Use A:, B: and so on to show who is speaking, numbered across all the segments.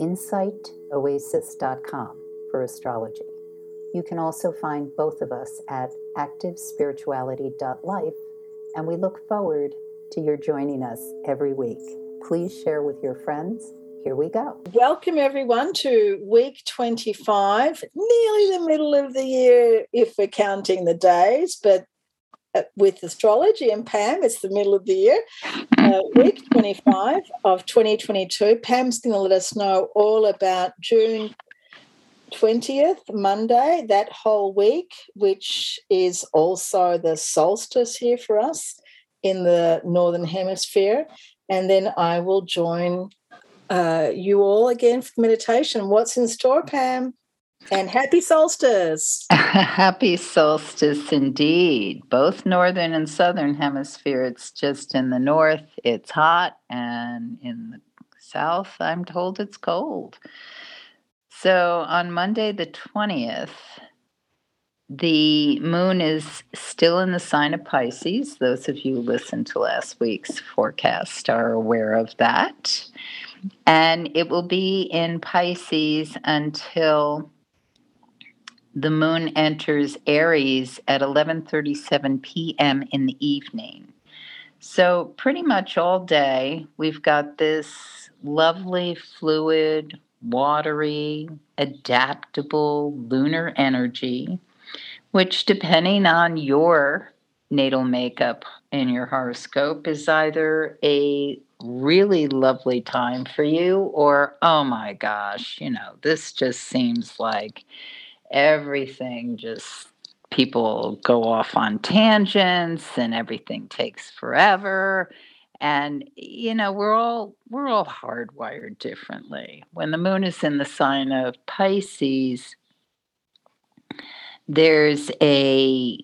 A: insightoasis.com for astrology. You can also find both of us at activespirituality.life, and we look forward to your joining us every week. Please share with your friends. Here we go.
B: Welcome, everyone, to week 25, nearly the middle of the year if we're counting the days, but with astrology and Pam, it's the middle of the year, uh, week 25 of 2022. Pam's going to let us know all about June 20th, Monday, that whole week, which is also the solstice here for us in the Northern Hemisphere. And then I will join uh, you all again for meditation. What's in store, Pam? And happy solstice.
C: happy solstice indeed. Both northern and southern hemisphere. It's just in the north, it's hot, and in the south, I'm told it's cold. So on Monday, the 20th, the moon is still in the sign of Pisces. Those of you who listened to last week's forecast are aware of that. And it will be in Pisces until the moon enters Aries at 11:37 p.m. in the evening. So pretty much all day we've got this lovely fluid, watery, adaptable lunar energy which depending on your natal makeup in your horoscope is either a really lovely time for you or oh my gosh, you know, this just seems like everything just people go off on tangents and everything takes forever and you know we're all we're all hardwired differently when the moon is in the sign of pisces there's a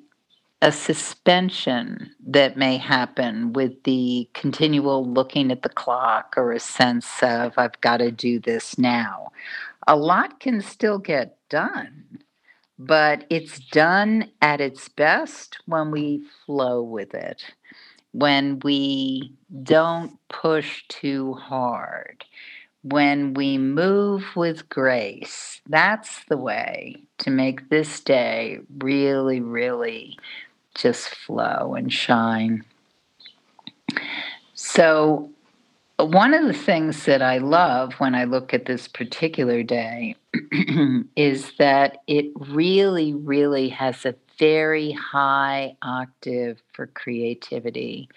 C: a suspension that may happen with the continual looking at the clock or a sense of I've got to do this now. A lot can still get done, but it's done at its best when we flow with it, when we don't push too hard, when we move with grace. That's the way to make this day really, really just flow and shine. So, one of the things that I love when I look at this particular day is that it really, really has a very high octave for creativity.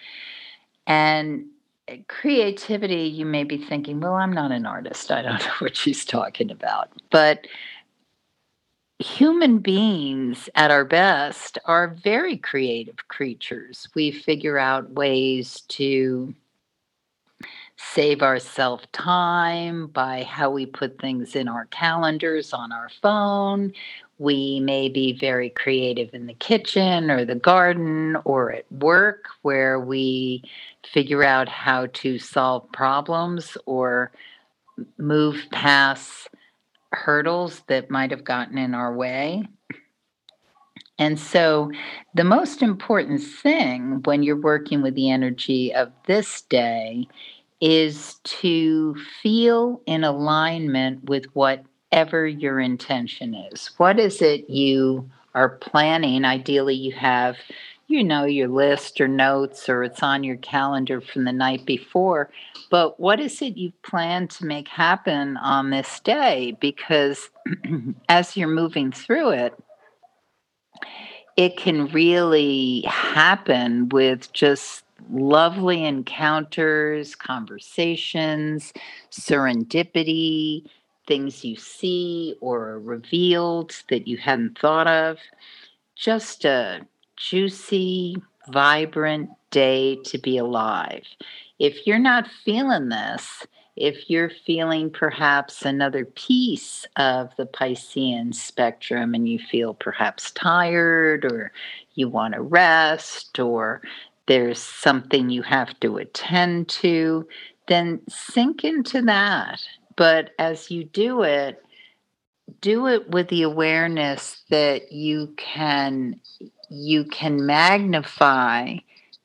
C: And eh, creativity, you may be thinking, well, I'm not an artist. I don't know what she's talking about. But human beings at our best are very creative creatures. We figure out ways to save ourselves time by how we put things in our calendars on our phone. We may be very creative in the kitchen or the garden or at work where we figure out how to solve problems or move past hurdles that might have gotten in our way. And so, the most important thing when you're working with the energy of this day is to feel in alignment with whatever your intention is. What is it you are planning? Ideally, you have, you know, your list or notes or it's on your calendar from the night before. But what is it you plan to make happen on this day? Because as you're moving through it, it can really happen with just lovely encounters, conversations, serendipity, things you see or are revealed that you hadn't thought of. Just a juicy, vibrant day to be alive. If you're not feeling this, if you're feeling perhaps another piece of the Piscean spectrum and you feel perhaps tired or you want to rest or there's something you have to attend to, then sink into that. But as you do it, do it with the awareness that you can you can magnify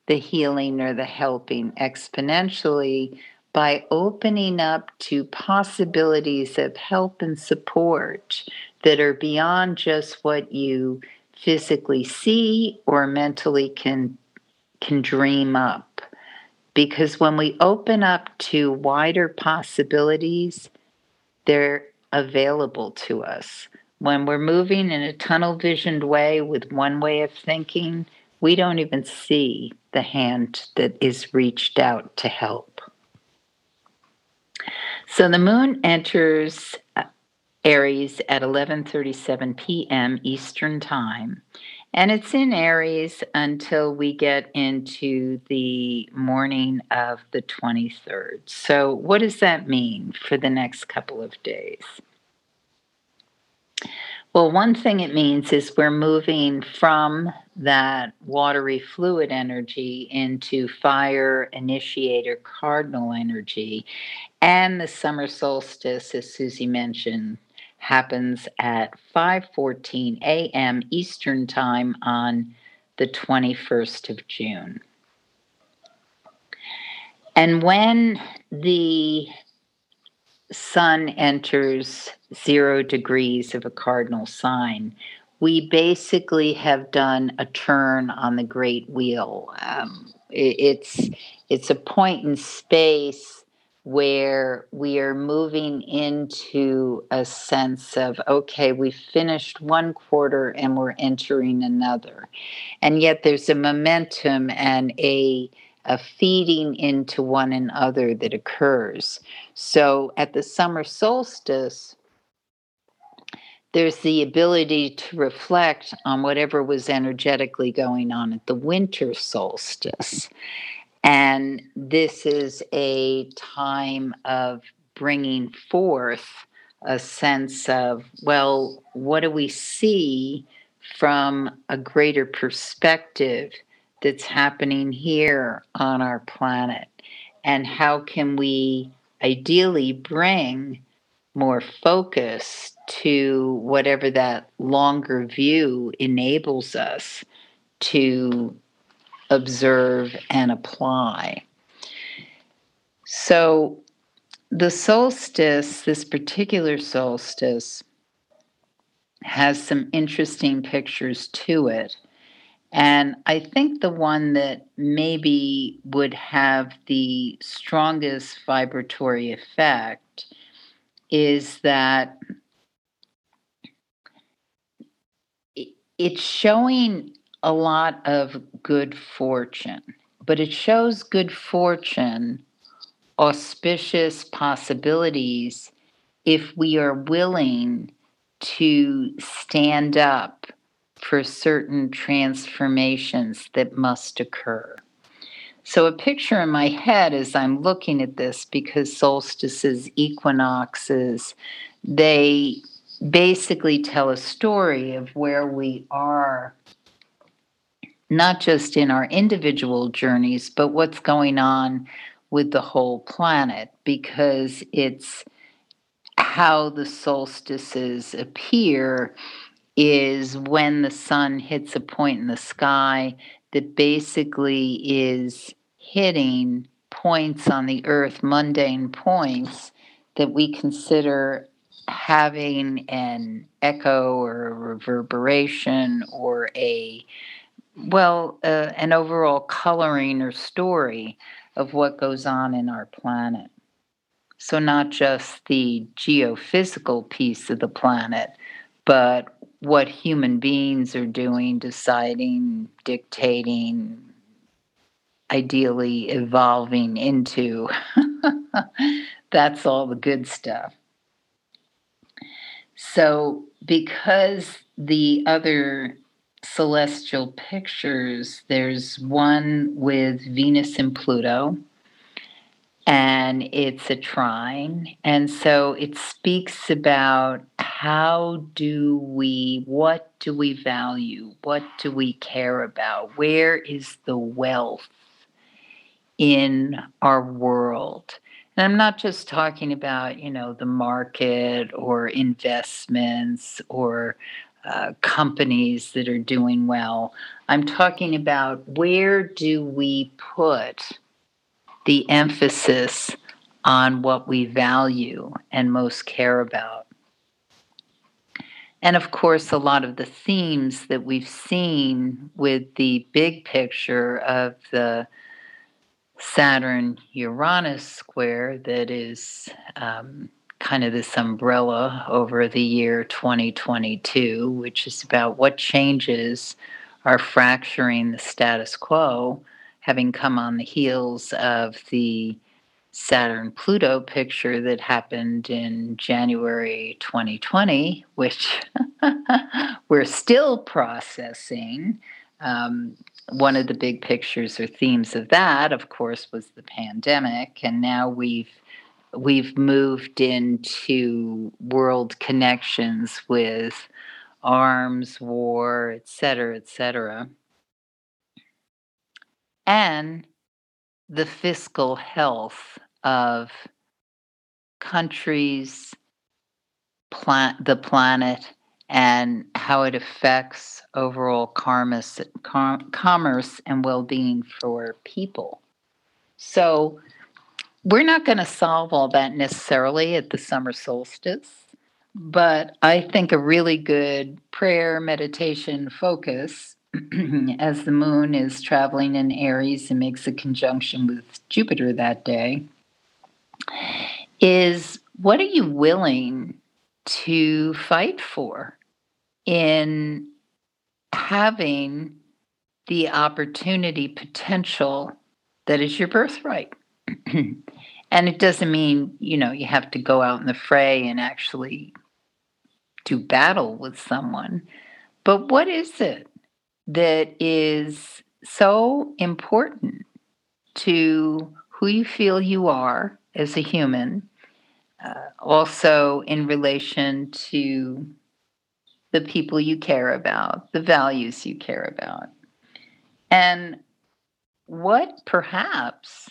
C: the healing or the helping exponentially by opening up to possibilities of help and support that are beyond just what you physically see or mentally can can dream up. Because when we open up to wider possibilities they're available to us. When we're moving in a tunnel visioned way with one way of thinking we don't even see the hand that is reached out to help. So the moon enters uh, Aries at 11:37 p.m. Eastern Time, and it's in Aries until we get into the morning of the 23rd. So what does that mean for the next couple of days? Well, one thing it means is we're moving from that watery fluid energy into fire initiator cardinal energy. And the summer solstice, as Susie mentioned, happens at 5:14 a.m. Eastern Time on the 21st of June. And when the sun enters zero degrees of a cardinal sign, we basically have done a turn on the great wheel. Um, it, it's it's a point in space where we are moving into a sense of okay, we finished one quarter and we're entering another, and yet there's a momentum and a a feeding into one another that occurs. So at the summer solstice, there's the ability to reflect on whatever was energetically going on at the winter solstice. And this is a time of bringing forth a sense of, well, what do we see from a greater perspective that's happening here on our planet? And how can we ideally bring more focus to whatever that longer view enables us to observe and apply. So, the solstice, this particular solstice, has some interesting pictures to it. And I think the one that maybe would have the strongest vibratory effect is that it's showing a lot of good fortune, but it shows good fortune, auspicious possibilities, if we are willing to stand up for certain transformations that must occur. So, a picture in my head as I'm looking at this, because solstices, equinoxes, they basically tell a story of where we are not just in our individual journeys, but what's going on with the whole planet because it's how the solstices appear is when the sun hits a point in the sky that basically is hitting points on the earth, mundane points that we consider having an echo or a reverberation or a well, uh, an overall coloring or story of what goes on in our planet. So, not just the geophysical piece of the planet, but what human beings are doing, deciding, dictating, ideally evolving into. That's all the good stuff. So, because the other celestial pictures, there's one with Venus and Pluto. and it's a trine. And so it speaks about how do we, what do we value? What do we care about? Where is the wealth in our world? And I'm not just talking about, you know, the market or investments or uh, companies that are doing well. I'm talking about where do we put the emphasis on what we value and most care about. And of course, a lot of the themes that we've seen with the big picture of the Saturn Uranus square that is um, kind of this umbrella over the year 2022, which is about what changes are fracturing the status quo, having come on the heels of the Saturn Pluto picture that happened in January 2020, which we're still processing. Um, one of the big pictures or themes of that, of course, was the pandemic, and now we've we've moved into world connections with arms, war, et cetera, et cetera, and the fiscal health of countries, plant, the planet, and how it affects overall commerce, com- commerce and well-being for people. So we're not going to solve all that necessarily at the summer solstice, but I think a really good prayer, meditation focus as the moon is traveling in Aries and makes a conjunction with Jupiter that day is what are you willing to fight for in having the opportunity potential that is your birthright. and it doesn't mean, you know, you have to go out in the fray and actually do battle with someone. But what is it that is so important to who you feel you are as a human, uh, also in relation to the people you care about, the values you care about. And what perhaps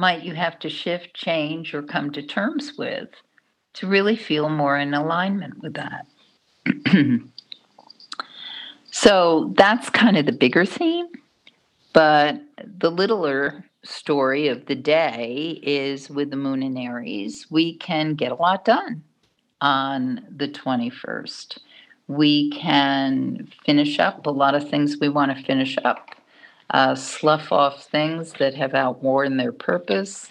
C: might you have to shift, change, or come to terms with to really feel more in alignment with that? so that's kind of the bigger theme. But the littler story of the day is with the moon in Aries, we can get a lot done on the 21st we can finish up a lot of things we want to finish up, uh, slough off things that have outworn their purpose,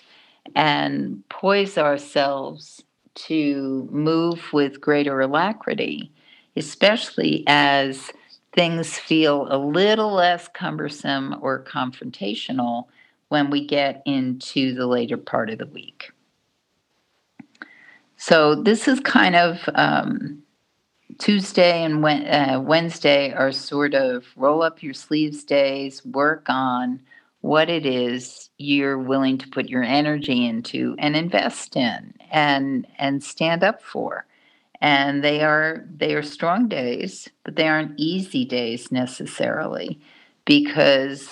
C: and poise ourselves to move with greater alacrity, especially as things feel a little less cumbersome or confrontational when we get into the later part of the week. So, this is kind of um, Tuesday and uh, Wednesday are sort of roll up your sleeves days, work on what it is you're willing to put your energy into and invest in and and stand up for. And they are they are strong days, but they aren't easy days necessarily because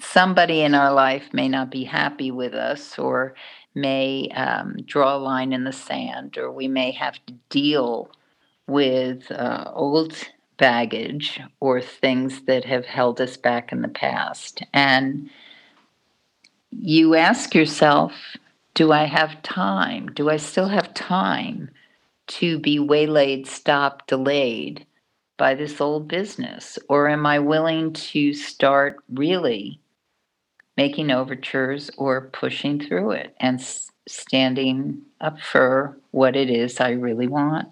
C: somebody in our life may not be happy with us or may um, draw a line in the sand or we may have to deal with uh, old baggage or things that have held us back in the past. And you ask yourself, do I have time? Do I still have time to be waylaid, stopped, delayed by this old business? Or am I willing to start really making overtures or pushing through it and s- standing up for what it is I really want?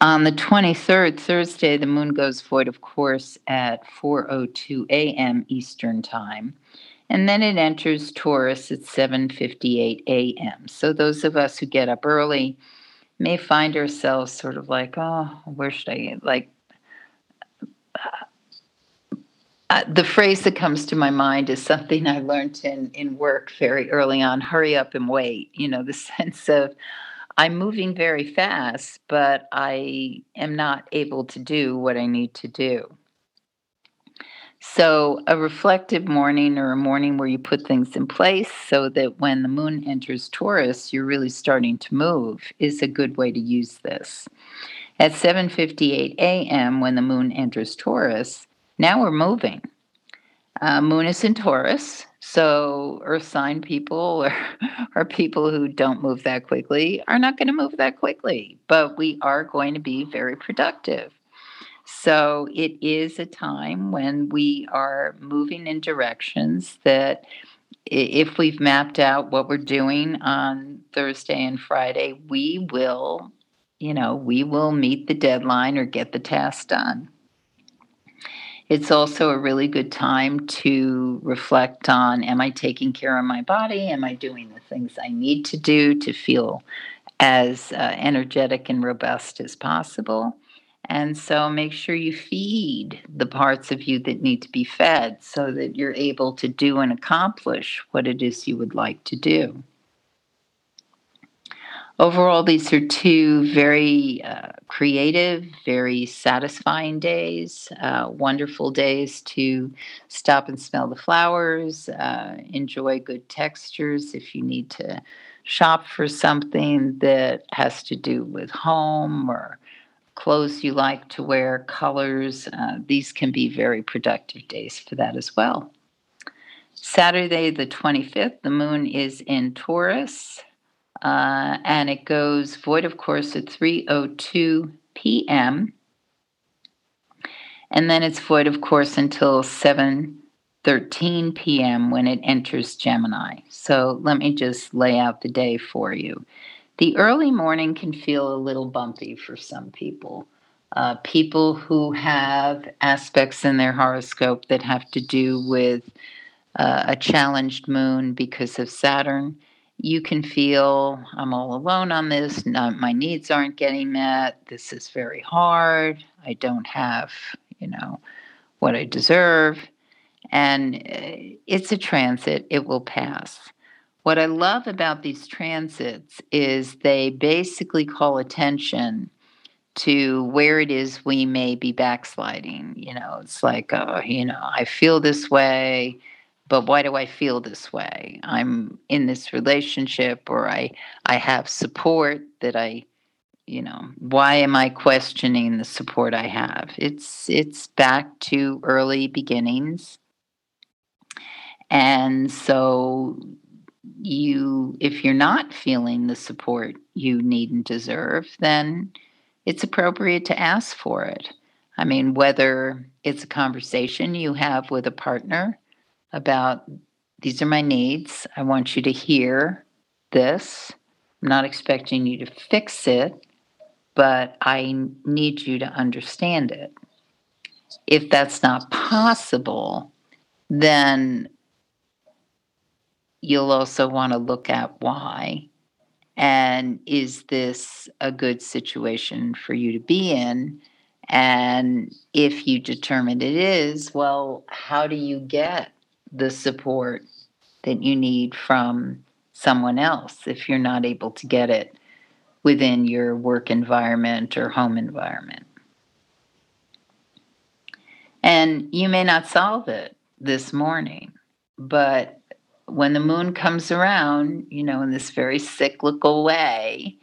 C: On the 23rd, Thursday, the moon goes void, of course, at 4:02 a.m. Eastern Time, and then it enters Taurus at 7:58 a.m. So those of us who get up early may find ourselves sort of like, oh, where should I like Uh, the phrase that comes to my mind is something I learned in, in work very early on hurry up and wait. You know, the sense of I'm moving very fast, but I am not able to do what I need to do. So, a reflective morning or a morning where you put things in place so that when the moon enters Taurus, you're really starting to move is a good way to use this. At 7:58 a.m. when the moon enters Taurus, now we're moving. Uh, moon is in Taurus, so earth sign people or, or people who don't move that quickly are not going to move that quickly, but we are going to be very productive. So it is a time when we are moving in directions that if we've mapped out what we're doing on Thursday and Friday, we will, you know, we will meet the deadline or get the task done. It's also a really good time to reflect on Am I taking care of my body? Am I doing the things I need to do to feel as uh, energetic and robust as possible? And so make sure you feed the parts of you that need to be fed so that you're able to do and accomplish what it is you would like to do. Overall, these are two very uh, creative, very satisfying days, uh, wonderful days to stop and smell the flowers, uh, enjoy good textures if you need to shop for something that has to do with home or clothes you like to wear, colors. Uh, these can be very productive days for that as well. Saturday, the 25th, the moon is in Taurus. Uh, and it goes void of course at 3:02 p.m. And then it's void of course until 7:13 p.m. when it enters Gemini. So let me just lay out the day for you. The early morning can feel a little bumpy for some people. Uh, people who have aspects in their horoscope that have to do with uh, a challenged moon because of Saturn you can feel I'm all alone on this. my needs aren't getting met. This is very hard. I don't have, you know, what I deserve. And uh, it's a transit, it will pass. What I love about these transits is they basically call attention to where it is we may be backsliding. You know, it's like, oh, you know, I feel this way but why do I feel this way? I'm in this relationship or I I have support that I you know, why am I questioning the support I have? It's it's back to early beginnings. And so you if you're not feeling the support you need and deserve, then it's appropriate to ask for it. I mean, whether it's a conversation you have with a partner about these are my needs. I want you to hear this. I'm not expecting you to fix it, but I need you to understand it. If that's not possible, then you'll also want to look at why. And is this a good situation for you to be in? And if you determine it is, well, how do you get the support that you need from someone else if you're not able to get it within your work environment or home environment. And you may not solve it this morning, but when the moon comes around, you know, in this very cyclical way,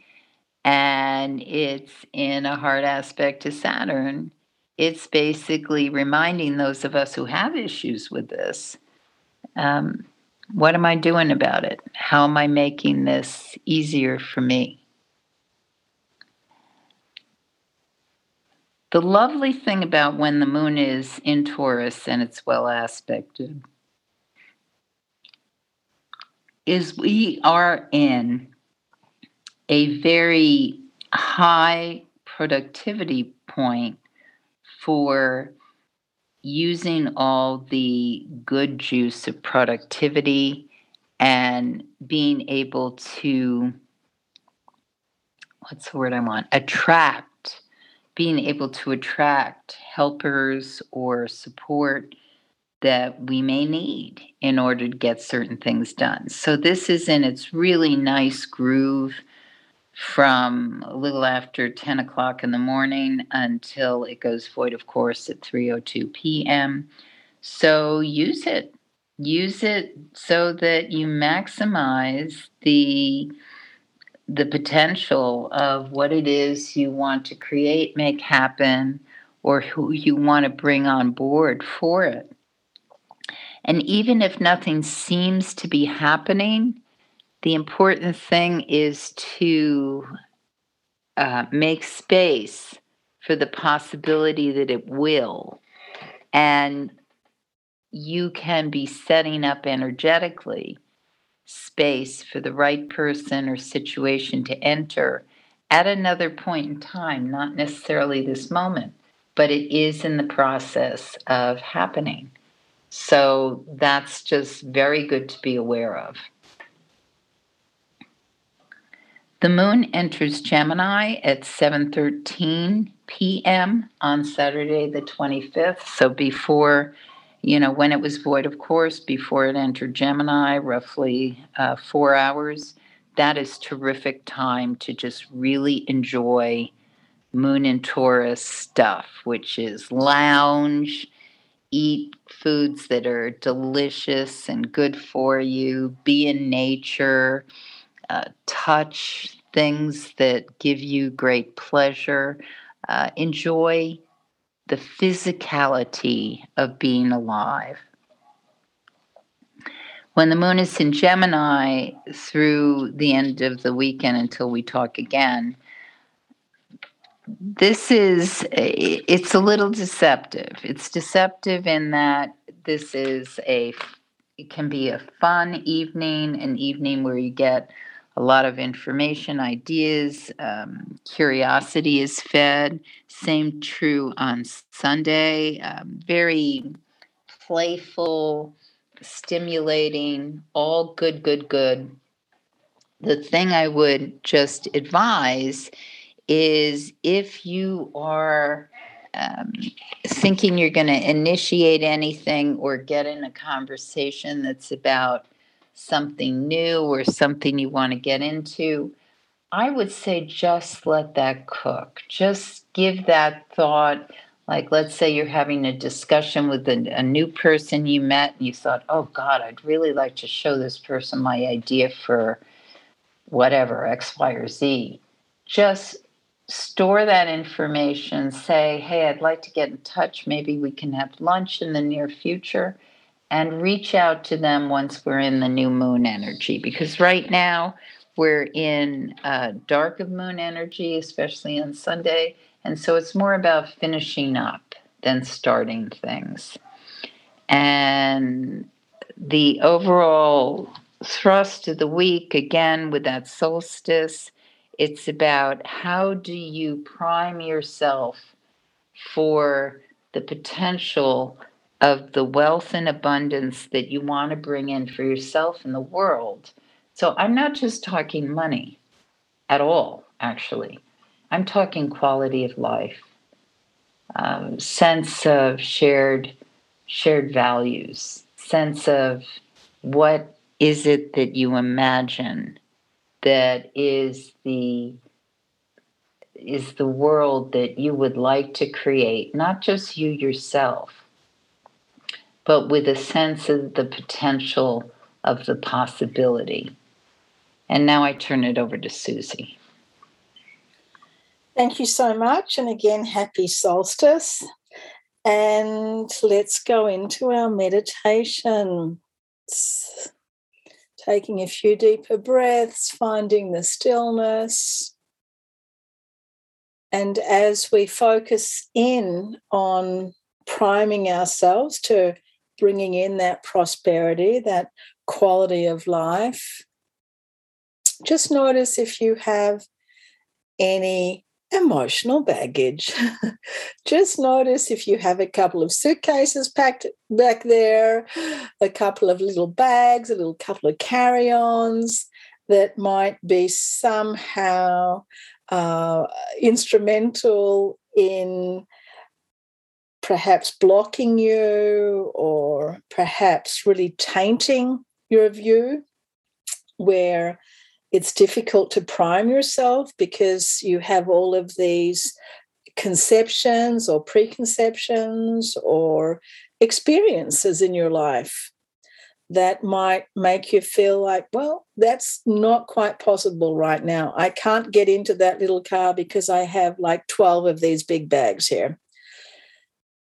C: and it's in a hard aspect to Saturn, it's basically reminding those of us who have issues with this um, what am I doing about it? How am I making this easier for me? The lovely thing about when the moon is in Taurus and it's well aspected is we are in a very high productivity point for using all the good juice of productivity and being able to what's the word I want? Attract, being able to attract helpers or support that we may need in order to get certain things done. So this is in its really nice groove from a little after 10 o'clock in the morning until it goes void of course at 3.02 p.m so use it. Use it so that you maximize the the potential of what it is you want to create make happen or who you want to bring on board for it. And even if nothing seems to be happening the important thing is to uh, make space for the possibility that it will. And you can be setting up energetically space for the right person or situation to enter at another point in time, not necessarily this moment, but it is in the process of happening. So that's just very good to be aware of. The moon enters Gemini at 7:13 p.m. on Saturday the 25th. So before, you know, when it was void, of course, before it entered Gemini, roughly uh, four hours. That is terrific time to just really enjoy Moon in Taurus stuff, which is lounge, eat foods that are delicious and good for you, be in nature uh, touch things that give you great pleasure. Uh, enjoy the physicality of being alive. When the moon is in Gemini through the end of the weekend until we talk again, this is it's a little deceptive. It's deceptive in that this is a it can be a fun evening, an evening where you get a lot of information, ideas, um, curiosity is fed. Same true on Sunday. Um, very playful, stimulating, all good, good, good. The thing I would just advise is if you are um, thinking you're going to initiate anything or get in a conversation that's about something new or something you want to get into, I would say just let that cook. Just give that thought. Like, let's say you're having a discussion with a, a, new person you met, and you thought, oh God, I'd really like to show this person my idea for whatever, X, Y, or Z. Just store that information. Say, hey, I'd like to get in touch. Maybe we can have lunch in the near future and reach out to them once we're in the new moon energy because right now we're in uh, dark of moon energy, especially on Sunday. And so it's more about finishing up than starting things. And the overall thrust of the week, again, with that solstice, it's about how do you prime yourself for the potential of the wealth and abundance that you want to bring in for yourself and the world. So I'm not just talking money at all, actually. I'm talking quality of life, um, sense of shared shared values, sense of what is it that you imagine that is the is the world that you would like to create, not just you yourself, but with a sense of the potential of the possibility. And now I turn it over to Susie.
B: Thank you so much. And again, happy solstice. And let's go into our meditation. Taking a few deeper breaths, finding the stillness. And as we focus in on priming ourselves to bringing in that prosperity, that quality of life. Just notice if you have any emotional baggage. Just notice if you have a couple of suitcases packed back there, a couple of little bags, a little couple of carry ons that might be somehow uh, instrumental in perhaps blocking you or perhaps really tainting your view, where it's difficult to prime yourself because you have all of these conceptions or preconceptions or experiences in your life that might make you feel like, well, that's not quite possible right now. I can't get into that little car because I have like 12 of these big bags here.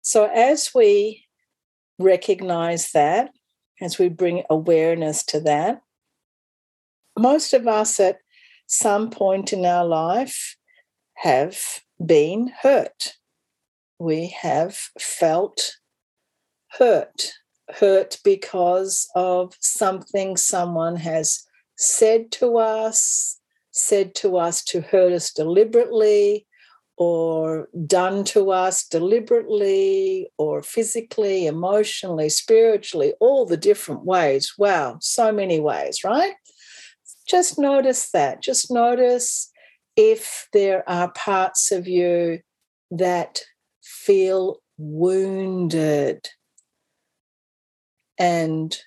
B: So, as we recognize that, as we bring awareness to that, most of us at some point in our life have been hurt. We have felt hurt hurt because of something someone has said to us, said to us to hurt us deliberately, or done to us deliberately, or physically, emotionally, spiritually, all the different ways. Wow, so many ways, right? Just notice that. Just notice if there are parts of you that feel wounded and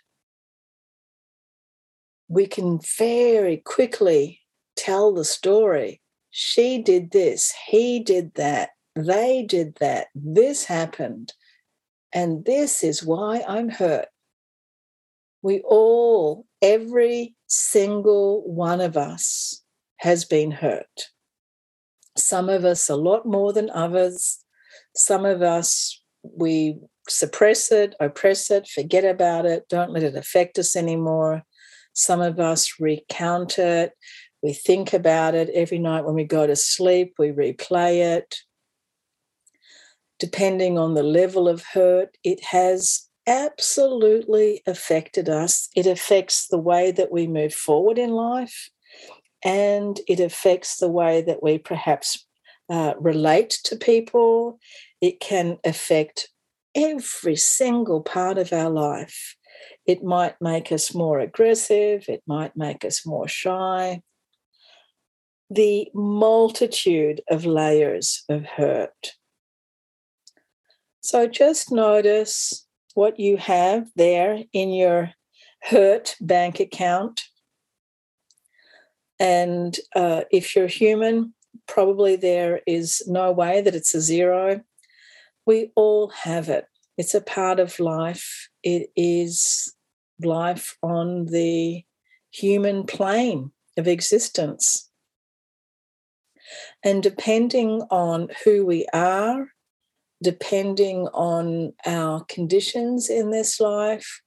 B: we can very quickly tell the story. She did this, he did that, they did that, this happened, and this is why I'm hurt. We all, every single one of us, has been hurt. Some of us a lot more than others. Some of us, we suppress it, oppress it, forget about it, don't let it affect us anymore. Some of us recount it, we think about it every night when we go to sleep, we replay it. Depending on the level of hurt, it has absolutely affected us. It affects the way that we move forward in life, and it affects the way that we perhaps uh, relate to people. It can affect every single part of our life. It might make us more aggressive, it might make us more shy. The multitude of layers of hurt. So just notice what you have there in your hurt bank account. And uh, if you're human, probably there is no way that it's a zero we all have it. It's a part of life. It is life on the human plane of existence. And depending on who we are, depending on our conditions in this life,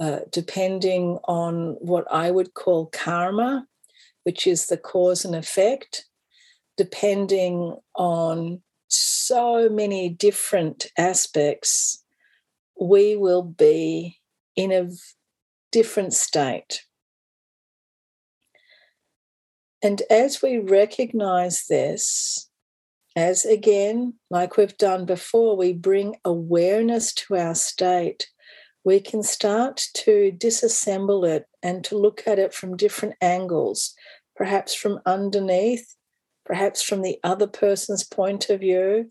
B: uh, depending on what I would call karma, which is the cause and effect, depending on so many different aspects, we will be in a different state. And as we recognize this, as again, like we've done before, we bring awareness to our state, we can start to disassemble it and to look at it from different angles, perhaps from underneath, perhaps from the other person's point of view,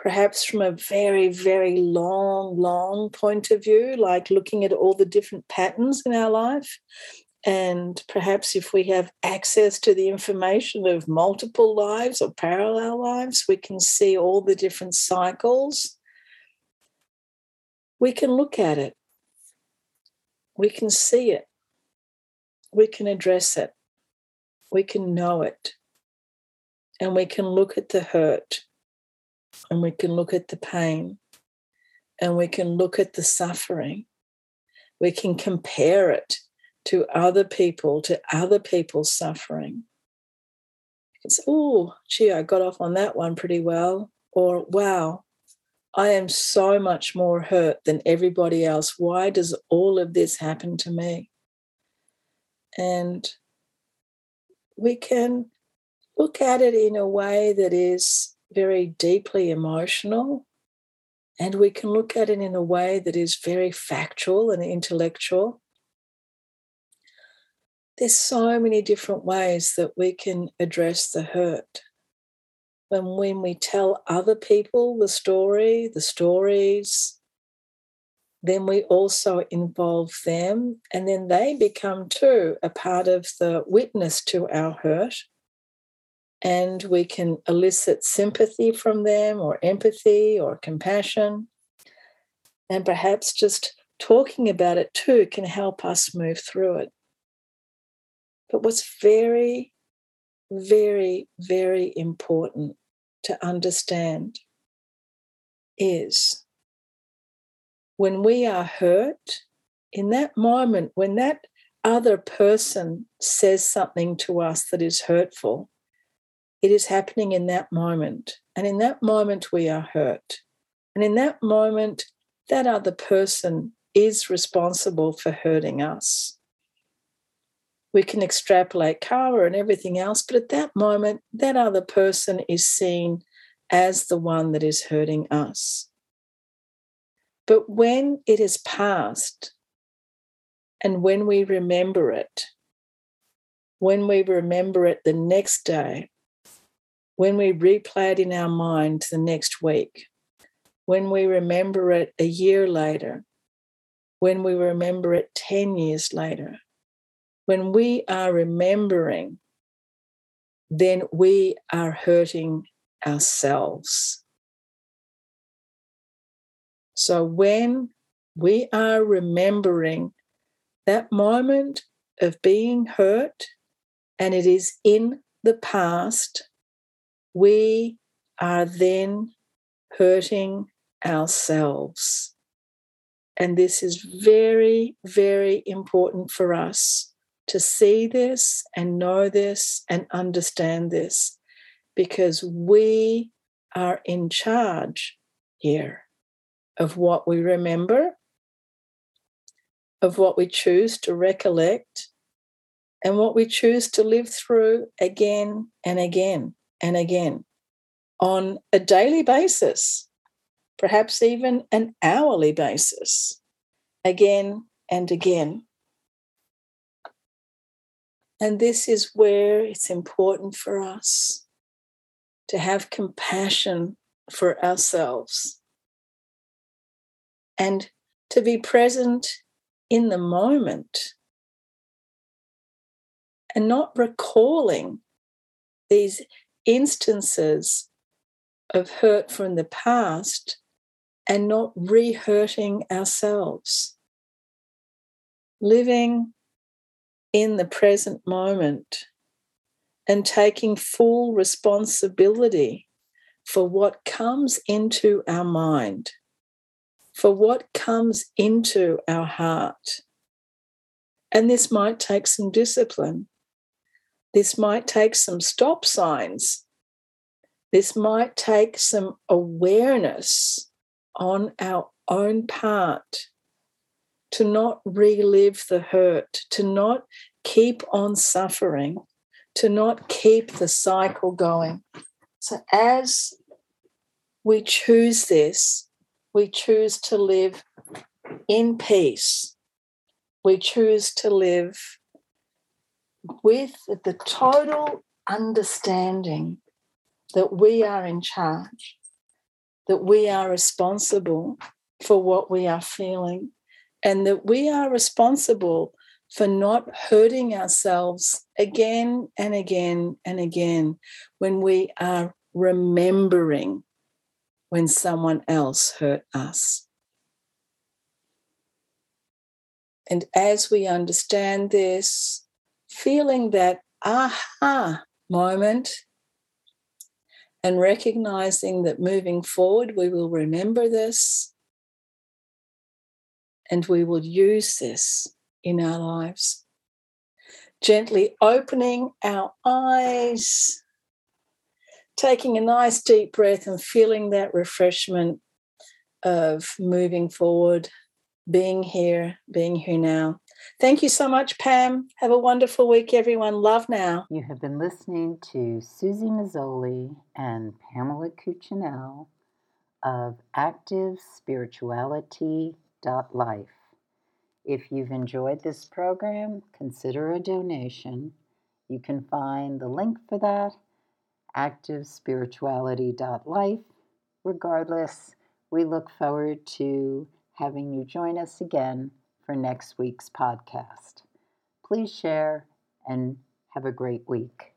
B: perhaps from a very, very long, long point of view, like looking at all the different patterns in our life. And perhaps if we have access to the information of multiple lives or parallel lives, we can see all the different cycles. We can look at it. We can see it. We can address it. We can know it and we can look at the hurt and we can look at the pain and we can look at the suffering. We can compare it to other people, to other people's suffering. It's, oh, gee, I got off on that one pretty well. Or, wow, I am so much more hurt than everybody else. Why does all of this happen to me? And we can look at it in a way that is very deeply emotional, and we can look at it in a way that is very factual and intellectual. There's so many different ways that we can address the hurt. when when we tell other people the story, the stories, then we also involve them, and then they become too a part of the witness to our hurt. And we can elicit sympathy from them, or empathy, or compassion. And perhaps just talking about it too can help us move through it. But what's very, very, very important to understand is when we are hurt, in that moment, when that other person says something to us that is hurtful, it is happening in that moment. And in that moment, we are hurt. And in that moment, that other person is responsible for hurting us. We can extrapolate karma and everything else, but at that moment, that other person is seen as the one that is hurting us. But when it is past, and when we remember it, when we remember it the next day, when we replay it in our mind the next week, when we remember it a year later, when we remember it 10 years later. When we are remembering, then we are hurting ourselves. So when we are remembering that moment of being hurt and it is in the past, we are then hurting ourselves. And this is very, very important for us to see this and know this and understand this because we are in charge here of what we remember, of what we choose to recollect, and what we choose to live through again and again and again on a daily basis perhaps even an hourly basis, again and again. And this is where it's important for us to have compassion for ourselves and to be present in the moment and not recalling these instances of hurt from the past and not re hurting ourselves. Living in the present moment and taking full responsibility for what comes into our mind, for what comes into our heart. And this might take some discipline. This might take some stop signs. This might take some awareness on our own part to not relive the hurt, to not keep on suffering, to not keep the cycle going. So, as we choose this, we choose to live in peace. We choose to live with the total understanding that we are in charge that we are responsible for what we are feeling and that we are responsible for not hurting ourselves again and again and again when we are remembering when someone else hurt us. And as we understand this, feeling that aha moment and recognizing that moving forward, we will remember this and we will use this in our lives. Gently opening our eyes, taking a nice deep breath and feeling that refreshment of moving forward, being here, being here now. Thank you so much, Pam. Have a wonderful week, everyone. Love now.
A: You have been listening to Susie Mazzoli and Pamela Cuccinell of ActiveSpirituality.life. If you've enjoyed this program, consider a donation. You can find the link for that
C: activespirituality.life. Regardless, we look forward to having you join us again for next week's podcast. Please share and have a great week.